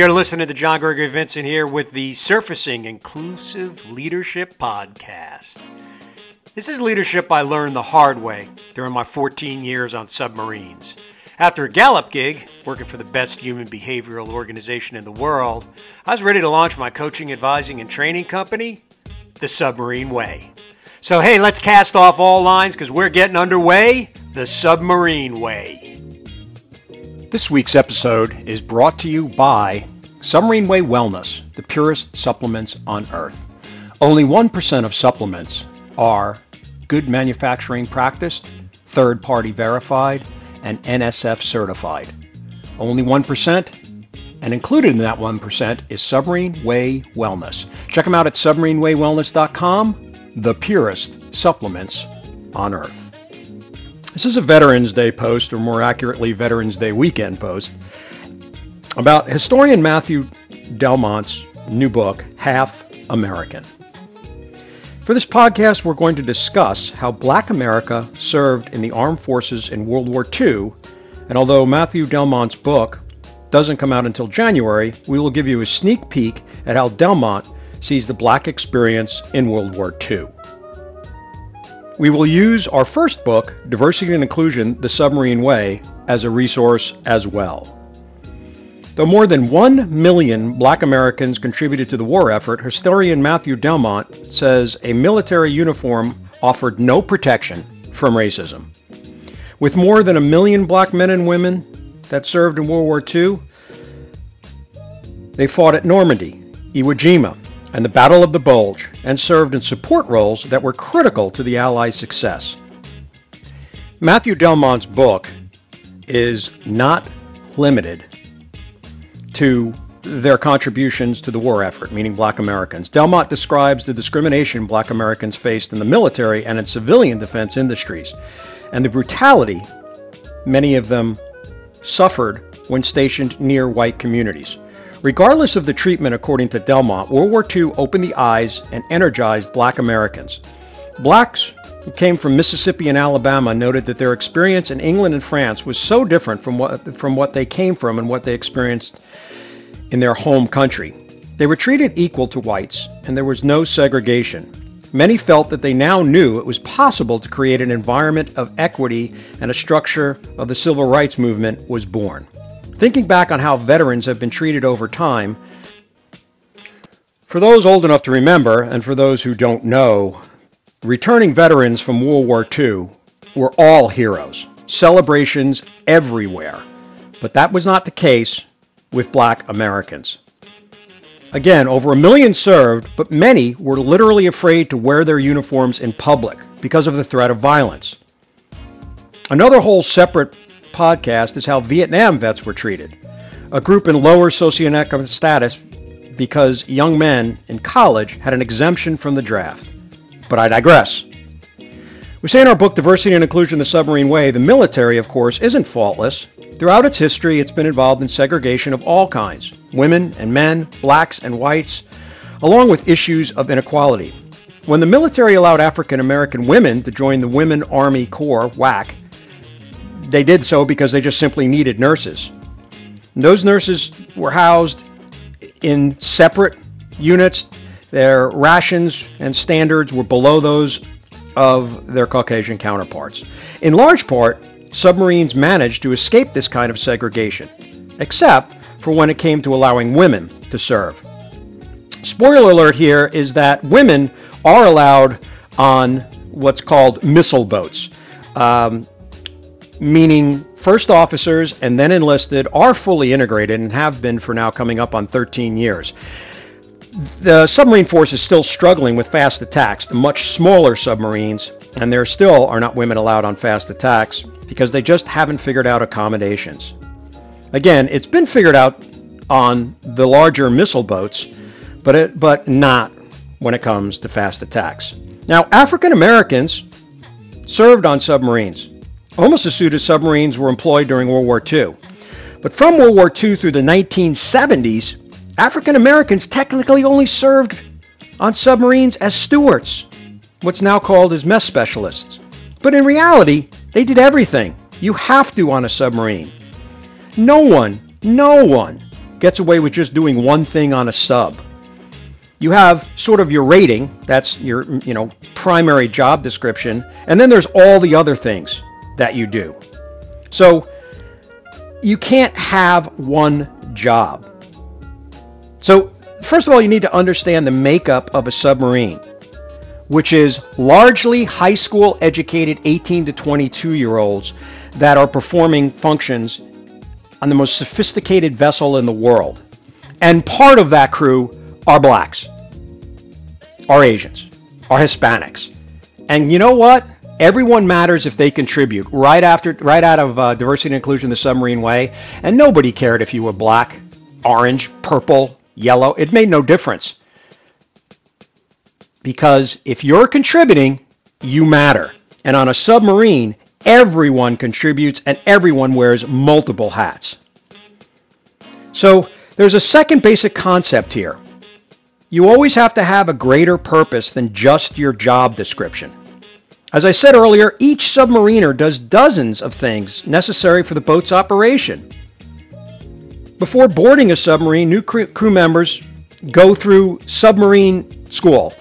You're listening to John Gregory Vincent here with the Surfacing Inclusive Leadership Podcast. This is leadership I learned the hard way during my 14 years on submarines. After a Gallup gig, working for the best human behavioral organization in the world, I was ready to launch my coaching, advising, and training company, The Submarine Way. So, hey, let's cast off all lines because we're getting underway the Submarine Way. This week's episode is brought to you by Submarine Way Wellness, the purest supplements on earth. Only 1% of supplements are good manufacturing practiced, third party verified, and NSF certified. Only 1%, and included in that 1% is Submarine Way Wellness. Check them out at submarinewaywellness.com, the purest supplements on earth. This is a Veterans Day post, or more accurately, Veterans Day weekend post, about historian Matthew Delmont's new book, Half American. For this podcast, we're going to discuss how Black America served in the armed forces in World War II, and although Matthew Delmont's book doesn't come out until January, we will give you a sneak peek at how Delmont sees the Black experience in World War II. We will use our first book, Diversity and Inclusion The Submarine Way, as a resource as well. Though more than 1 million black Americans contributed to the war effort, historian Matthew Delmont says a military uniform offered no protection from racism. With more than a million black men and women that served in World War II, they fought at Normandy, Iwo Jima, and the Battle of the Bulge and served in support roles that were critical to the Allies' success. Matthew Delmont's book is not limited to their contributions to the war effort, meaning black Americans. Delmont describes the discrimination black Americans faced in the military and in civilian defense industries, and the brutality many of them suffered when stationed near white communities. Regardless of the treatment according to Delmont, World War II opened the eyes and energized black Americans. Blacks who came from Mississippi and Alabama noted that their experience in England and France was so different from what, from what they came from and what they experienced in their home country. They were treated equal to whites, and there was no segregation. Many felt that they now knew it was possible to create an environment of equity and a structure of the civil rights movement was born. Thinking back on how veterans have been treated over time, for those old enough to remember, and for those who don't know, returning veterans from World War II were all heroes, celebrations everywhere. But that was not the case with black Americans. Again, over a million served, but many were literally afraid to wear their uniforms in public because of the threat of violence. Another whole separate podcast is how Vietnam vets were treated, a group in lower socioeconomic status because young men in college had an exemption from the draft. But I digress. We say in our book, Diversity and Inclusion the Submarine Way, the military, of course, isn't faultless. Throughout its history, it's been involved in segregation of all kinds women and men, blacks and whites, along with issues of inequality. When the military allowed African American women to join the Women Army Corps, WAC, they did so because they just simply needed nurses. And those nurses were housed in separate units. Their rations and standards were below those of their Caucasian counterparts. In large part, submarines managed to escape this kind of segregation, except for when it came to allowing women to serve. Spoiler alert here is that women are allowed on what's called missile boats. Um, meaning first officers and then enlisted are fully integrated and have been for now coming up on 13 years. The submarine force is still struggling with fast attacks, the much smaller submarines, and there still are not women allowed on fast attacks because they just haven't figured out accommodations. Again, it's been figured out on the larger missile boats, but it, but not when it comes to fast attacks. Now, African Americans served on submarines almost as soon as submarines were employed during World War II. But from World War II through the 1970s, African Americans technically only served on submarines as stewards, what's now called as mess specialists. But in reality, they did everything. You have to on a submarine. No one, no one gets away with just doing one thing on a sub. You have sort of your rating, that's your you know primary job description, and then there's all the other things that you do. So you can't have one job. So first of all, you need to understand the makeup of a submarine, which is largely high school educated 18 to 22 year olds that are performing functions on the most sophisticated vessel in the world. And part of that crew are blacks, are Asians, are Hispanics. And you know what? Everyone matters if they contribute right after, right out of uh, diversity and inclusion the submarine way. And nobody cared if you were black, orange, purple, yellow. It made no difference. Because if you're contributing, you matter. And on a submarine, everyone contributes and everyone wears multiple hats. So there's a second basic concept here. You always have to have a greater purpose than just your job description. As I said earlier, each submariner does dozens of things necessary for the boat's operation. Before boarding a submarine, new crew members go through submarine school.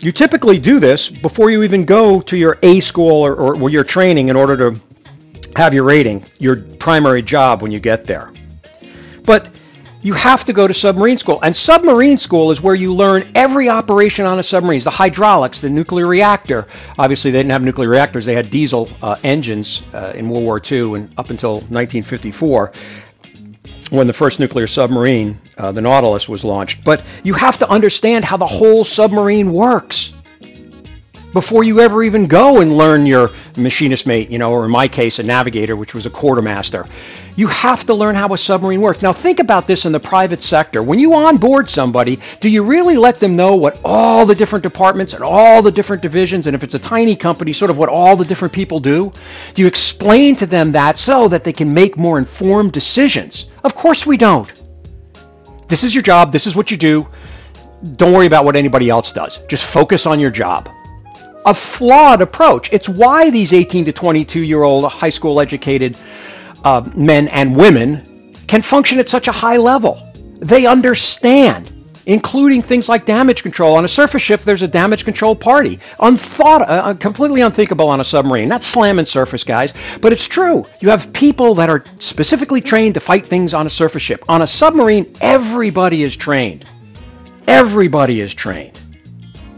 You typically do this before you even go to your A school or, or, or your training in order to have your rating, your primary job when you get there. But you have to go to submarine school. And submarine school is where you learn every operation on a submarine. The hydraulics, the nuclear reactor. Obviously, they didn't have nuclear reactors, they had diesel uh, engines uh, in World War II and up until 1954 when the first nuclear submarine, uh, the Nautilus, was launched. But you have to understand how the whole submarine works before you ever even go and learn your machinist mate, you know, or in my case, a navigator, which was a quartermaster. You have to learn how a submarine works. Now, think about this in the private sector. When you onboard somebody, do you really let them know what all the different departments and all the different divisions, and if it's a tiny company, sort of what all the different people do? Do you explain to them that so that they can make more informed decisions? Of course, we don't. This is your job, this is what you do. Don't worry about what anybody else does. Just focus on your job a flawed approach. It's why these 18 to 22 year old high school educated uh, men and women can function at such a high level. They understand, including things like damage control. On a surface ship, there's a damage control party. Unthought, uh, uh, completely unthinkable on a submarine. Not slamming surface guys, but it's true. You have people that are specifically trained to fight things on a surface ship. On a submarine, everybody is trained. Everybody is trained.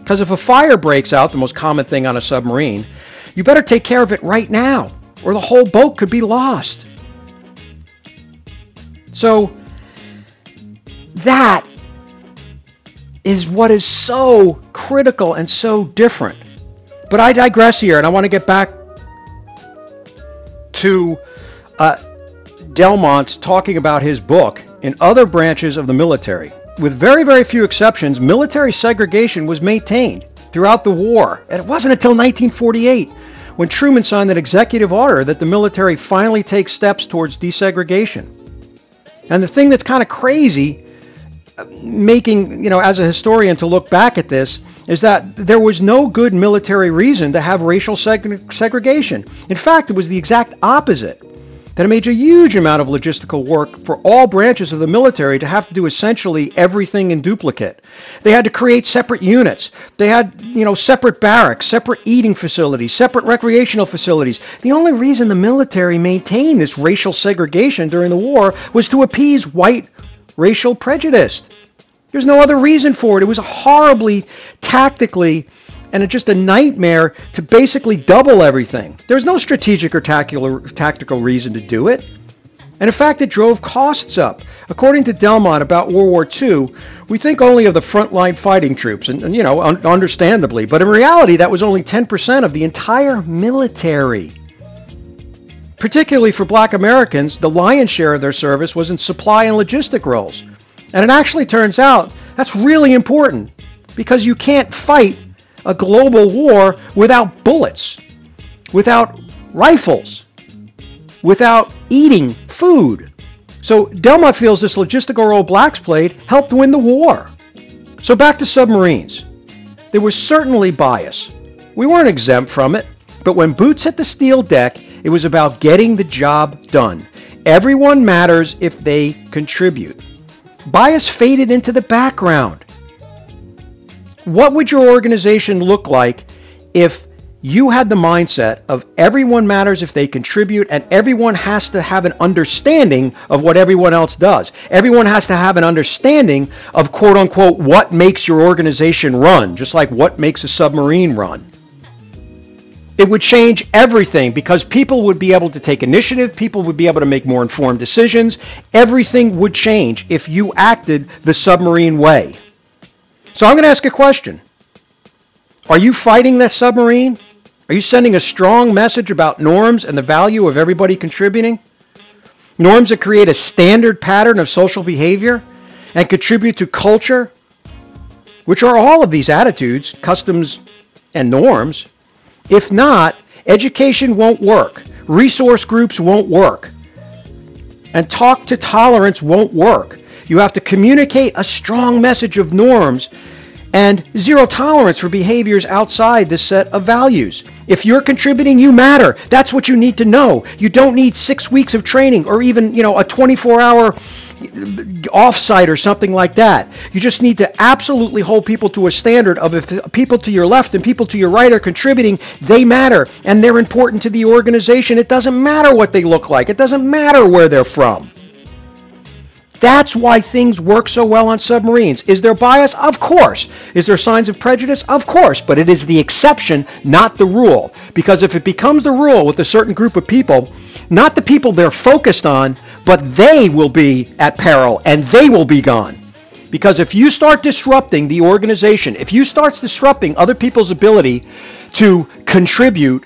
Because if a fire breaks out, the most common thing on a submarine, you better take care of it right now, or the whole boat could be lost. So that is what is so critical and so different. But I digress here, and I want to get back to uh, Delmont's talking about his book in other branches of the military. With very, very few exceptions, military segregation was maintained throughout the war, and it wasn't until 1948 when Truman signed an executive order that the military finally takes steps towards desegregation. And the thing that's kind of crazy, making, you know, as a historian to look back at this, is that there was no good military reason to have racial seg- segregation. In fact, it was the exact opposite. That it made a huge amount of logistical work for all branches of the military to have to do essentially everything in duplicate. They had to create separate units. They had, you know, separate barracks, separate eating facilities, separate recreational facilities. The only reason the military maintained this racial segregation during the war was to appease white racial prejudice. There's no other reason for it. It was horribly tactically and it's just a nightmare to basically double everything. There was no strategic or tactical reason to do it. And in fact, it drove costs up. According to Delmont about World War II, we think only of the frontline fighting troops, and, and you know, un- understandably, but in reality, that was only 10% of the entire military. Particularly for black Americans, the lion's share of their service was in supply and logistic roles. And it actually turns out that's really important because you can't fight a global war without bullets, without rifles, without eating food. So Delmont feels this logistical role blacks played helped win the war. So back to submarines. There was certainly bias. We weren't exempt from it, but when boots hit the steel deck, it was about getting the job done. Everyone matters if they contribute. bias faded into the background. What would your organization look like if you had the mindset of everyone matters if they contribute and everyone has to have an understanding of what everyone else does. Everyone has to have an understanding of quote unquote what makes your organization run, just like what makes a submarine run. It would change everything because people would be able to take initiative, people would be able to make more informed decisions. Everything would change if you acted the submarine way. So I'm going to ask a question. Are you fighting that submarine? Are you sending a strong message about norms and the value of everybody contributing? Norms that create a standard pattern of social behavior and contribute to culture, which are all of these attitudes, customs, and norms. If not, education won't work, resource groups won't work, and talk to tolerance won't work. You have to communicate a strong message of norms and zero tolerance for behaviors outside this set of values. If you're contributing, you matter. That's what you need to know. You don't need six weeks of training or even, you know, a 24 hour offsite or something like that. You just need to absolutely hold people to a standard of if people to your left and people to your right are contributing, they matter and they're important to the organization. It doesn't matter what they look like. It doesn't matter where they're from. That's why things work so well on submarines. Is there bias? Of course. Is there signs of prejudice? Of course. But it is the exception, not the rule. Because if it becomes the rule with a certain group of people, not the people they're focused on, but they will be at peril and they will be gone. Because if you start disrupting the organization, if you start disrupting other people's ability to contribute,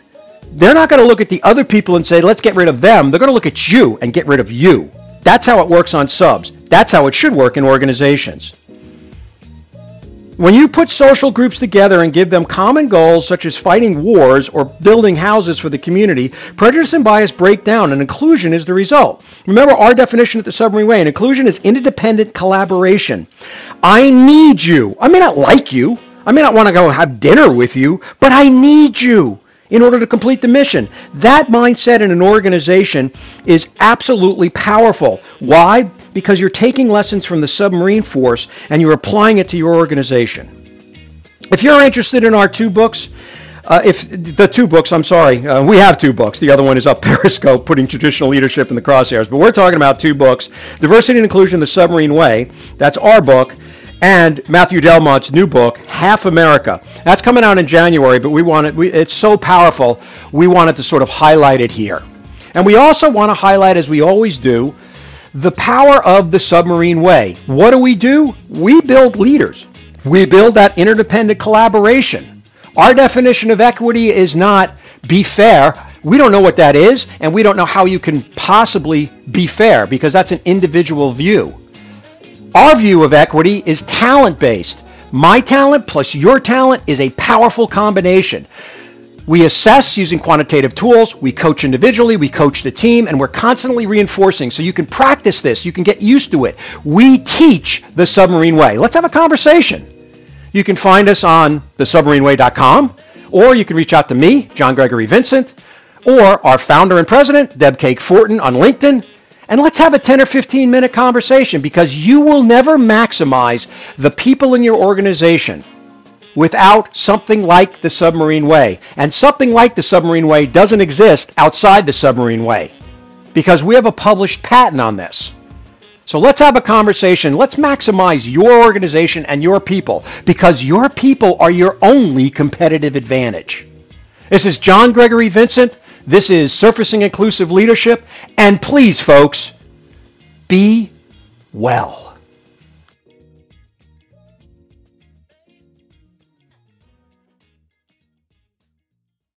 they're not going to look at the other people and say, let's get rid of them. They're going to look at you and get rid of you. That's how it works on subs. That's how it should work in organizations. When you put social groups together and give them common goals such as fighting wars or building houses for the community, prejudice and bias break down and inclusion is the result. Remember our definition at the Submarine Way, and inclusion is interdependent collaboration. I need you. I may not like you. I may not want to go have dinner with you, but I need you in order to complete the mission. That mindset in an organization is absolutely powerful. Why? because you're taking lessons from the submarine force and you're applying it to your organization. If you're interested in our two books, uh, if the two books, I'm sorry, uh, we have two books. The other one is up Periscope, putting traditional leadership in the crosshairs. But we're talking about two books: Diversity and Inclusion: The Submarine Way. That's our book, and Matthew Delmont's new book, Half America. That's coming out in January. But we wanted, we, it's so powerful, we wanted to sort of highlight it here. And we also want to highlight, as we always do, the power of the submarine way. What do we do? We build leaders. We build that interdependent collaboration. Our definition of equity is not be fair. We don't know what that is, and we don't know how you can possibly be fair because that's an individual view. Our view of equity is talent based. My talent plus your talent is a powerful combination. We assess using quantitative tools, we coach individually, we coach the team, and we're constantly reinforcing so you can practice this, you can get used to it. We teach the submarine way. Let's have a conversation. You can find us on thesubmarineway.com, or you can reach out to me, John Gregory Vincent, or our founder and president, Deb Cake Fortin, on LinkedIn. And let's have a 10 or 15 minute conversation because you will never maximize the people in your organization without something like the submarine way. And something like the submarine way doesn't exist outside the submarine way because we have a published patent on this. So let's have a conversation. Let's maximize your organization and your people because your people are your only competitive advantage. This is John Gregory Vincent. This is Surfacing Inclusive Leadership. And please, folks, be well.